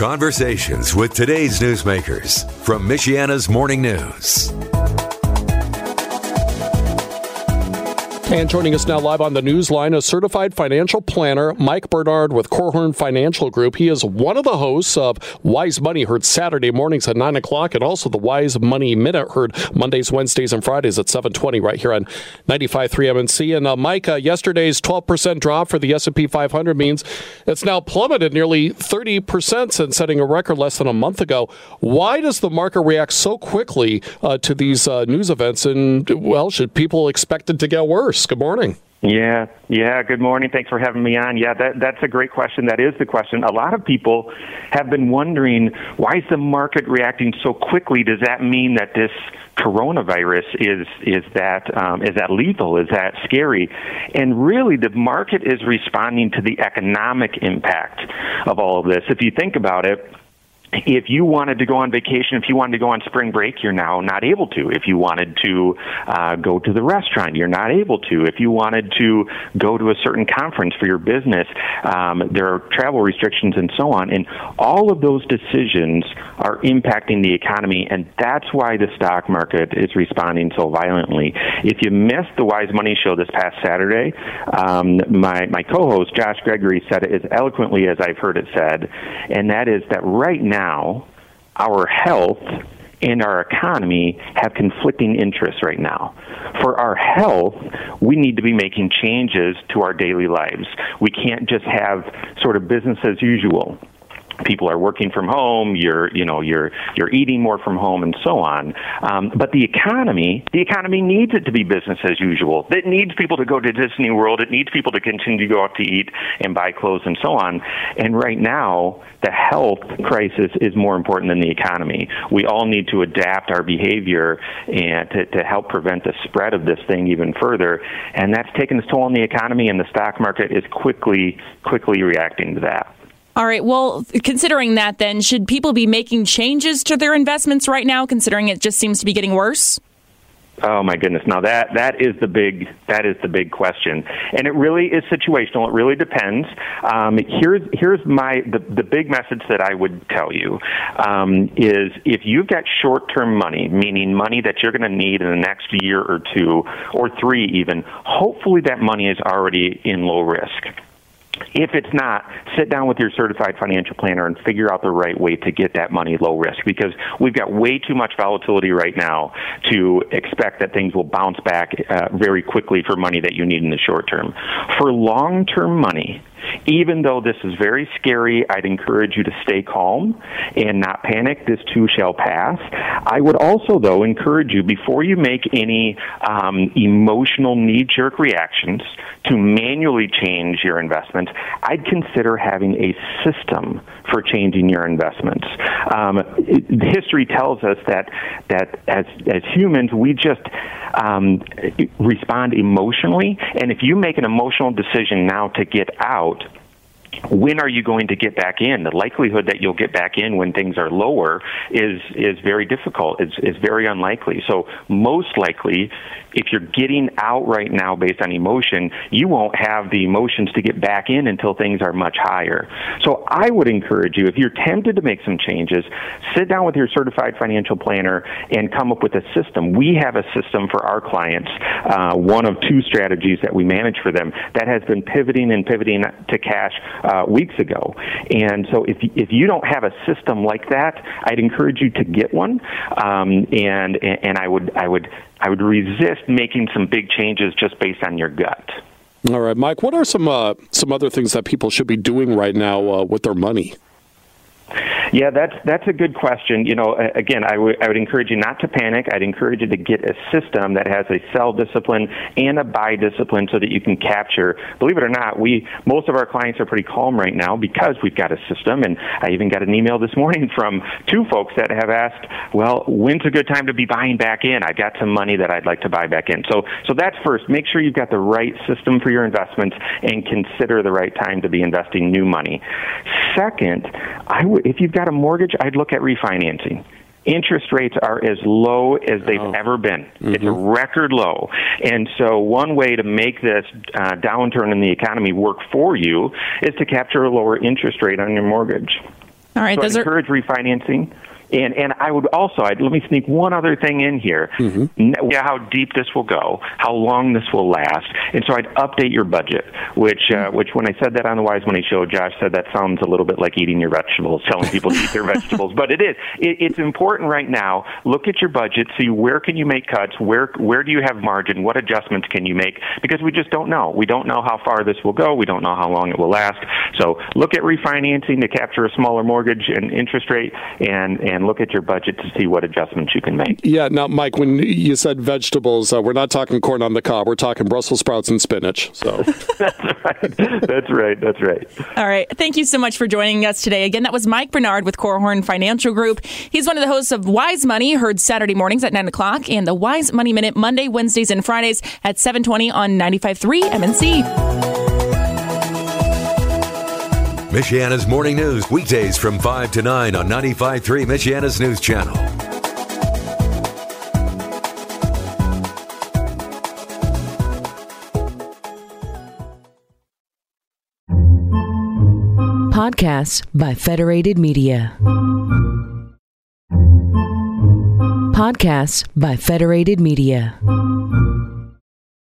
Conversations with today's newsmakers from Michiana's Morning News. And joining us now live on the Newsline, a certified financial planner, Mike Bernard with Korhorn Financial Group. He is one of the hosts of Wise Money, heard Saturday mornings at 9 o'clock, and also the Wise Money Minute, heard Mondays, Wednesdays, and Fridays at 720 right here on 95.3 MNC. And uh, Mike, uh, yesterday's 12% drop for the S&P 500 means it's now plummeted nearly 30% since setting a record less than a month ago. Why does the market react so quickly uh, to these uh, news events? And, well, should people expect it to get worse? Good morning. Yeah, yeah. Good morning. Thanks for having me on. Yeah, that that's a great question. That is the question. A lot of people have been wondering why is the market reacting so quickly? Does that mean that this coronavirus is is that um, is that lethal? Is that scary? And really, the market is responding to the economic impact of all of this. If you think about it if you wanted to go on vacation, if you wanted to go on spring break, you're now not able to. If you wanted to uh, go to the restaurant, you're not able to. If you wanted to go to a certain conference for your business, um, there are travel restrictions and so on. And all of those decisions are impacting the economy, and that's why the stock market is responding so violently. If you missed the Wise Money Show this past Saturday, um, my my co-host Josh Gregory said it as eloquently as I've heard it said, and that is that right now now, our health and our economy have conflicting interests right now. For our health, we need to be making changes to our daily lives. We can't just have sort of business as usual people are working from home, you're you know you're you're eating more from home, and so on. Um, but the economy, the economy needs it to be business as usual. It needs people to go to Disney World. It needs people to continue to go out to eat and buy clothes and so on. And right now, the health crisis is more important than the economy. We all need to adapt our behavior and to, to help prevent the spread of this thing even further. And that's taken its toll on the economy, and the stock market is quickly quickly reacting to that. All right. Well, considering that, then, should people be making changes to their investments right now, considering it just seems to be getting worse? Oh my goodness! Now that that is the big that is the big question, and it really is situational. It really depends. Um, here's here's my the the big message that I would tell you um, is if you've got short term money, meaning money that you're going to need in the next year or two or three even, hopefully that money is already in low risk if it's not, sit down with your certified financial planner and figure out the right way to get that money low risk because we've got way too much volatility right now to expect that things will bounce back uh, very quickly for money that you need in the short term. For long term money, even though this is very scary, I'd encourage you to stay calm and not panic. This too shall pass. I would also, though, encourage you before you make any um, emotional knee jerk reactions to manually change your investments, I'd consider having a system for changing your investments. Um, history tells us that that as as humans, we just um, respond emotionally, and if you make an emotional decision now to get out out when are you going to get back in? The likelihood that you'll get back in when things are lower is is very difficult. It's, it's very unlikely. So most likely, if you're getting out right now based on emotion, you won't have the emotions to get back in until things are much higher. So I would encourage you, if you're tempted to make some changes, sit down with your certified financial planner and come up with a system. We have a system for our clients, uh, one of two strategies that we manage for them that has been pivoting and pivoting to cash uh, weeks ago. And so if if you don't have a system like that, I'd encourage you to get one. Um, and and I would I would I would resist making some big changes just based on your gut. All right, Mike. What are some uh, some other things that people should be doing right now uh, with their money? Yeah, that's that's a good question. You know, again, I would encourage you not to panic. I'd encourage you to get a system that has a sell discipline and a buy discipline, so that you can capture. Believe it or not, we most of our clients are pretty calm right now because we've got a system. And I even got an email this morning from two folks that have asked, "Well, when's a good time to be buying back in? I've got some money that I'd like to buy back in." So, so that's first. Make sure you've got the right system for your investments and consider the right time to be investing new money. Second, I would if you've got got a mortgage, I'd look at refinancing interest rates are as low as they've oh. ever been. Mm-hmm. It's a record low. And so, one way to make this uh, downturn in the economy work for you is to capture a lower interest rate on your mortgage. All right, so those I'd encourage refinancing. And and I would also I'd, let me sneak one other thing in here. Mm-hmm. Yeah, how deep this will go, how long this will last, and so I'd update your budget. Which uh, which when I said that on the Wise Money Show, Josh said that sounds a little bit like eating your vegetables, telling people to eat their vegetables, but it is. It, it's important right now. Look at your budget, see where can you make cuts, where where do you have margin, what adjustments can you make, because we just don't know. We don't know how far this will go. We don't know how long it will last. So look at refinancing to capture a smaller mortgage and interest rate, and and look at your budget to see what adjustments you can make. Yeah. Now, Mike, when you said vegetables, uh, we're not talking corn on the cob. We're talking Brussels sprouts and spinach. So that's right. That's right. That's right. All right. Thank you so much for joining us today. Again, that was Mike Bernard with Korhorn Financial Group. He's one of the hosts of Wise Money, heard Saturday mornings at nine o'clock, and the Wise Money Minute Monday, Wednesdays, and Fridays at seven twenty on 95.3 MNC. Michiana's Morning News, weekdays from 5 to 9 on 95.3 Michiana's News Channel. Podcasts by Federated Media. Podcasts by Federated Media.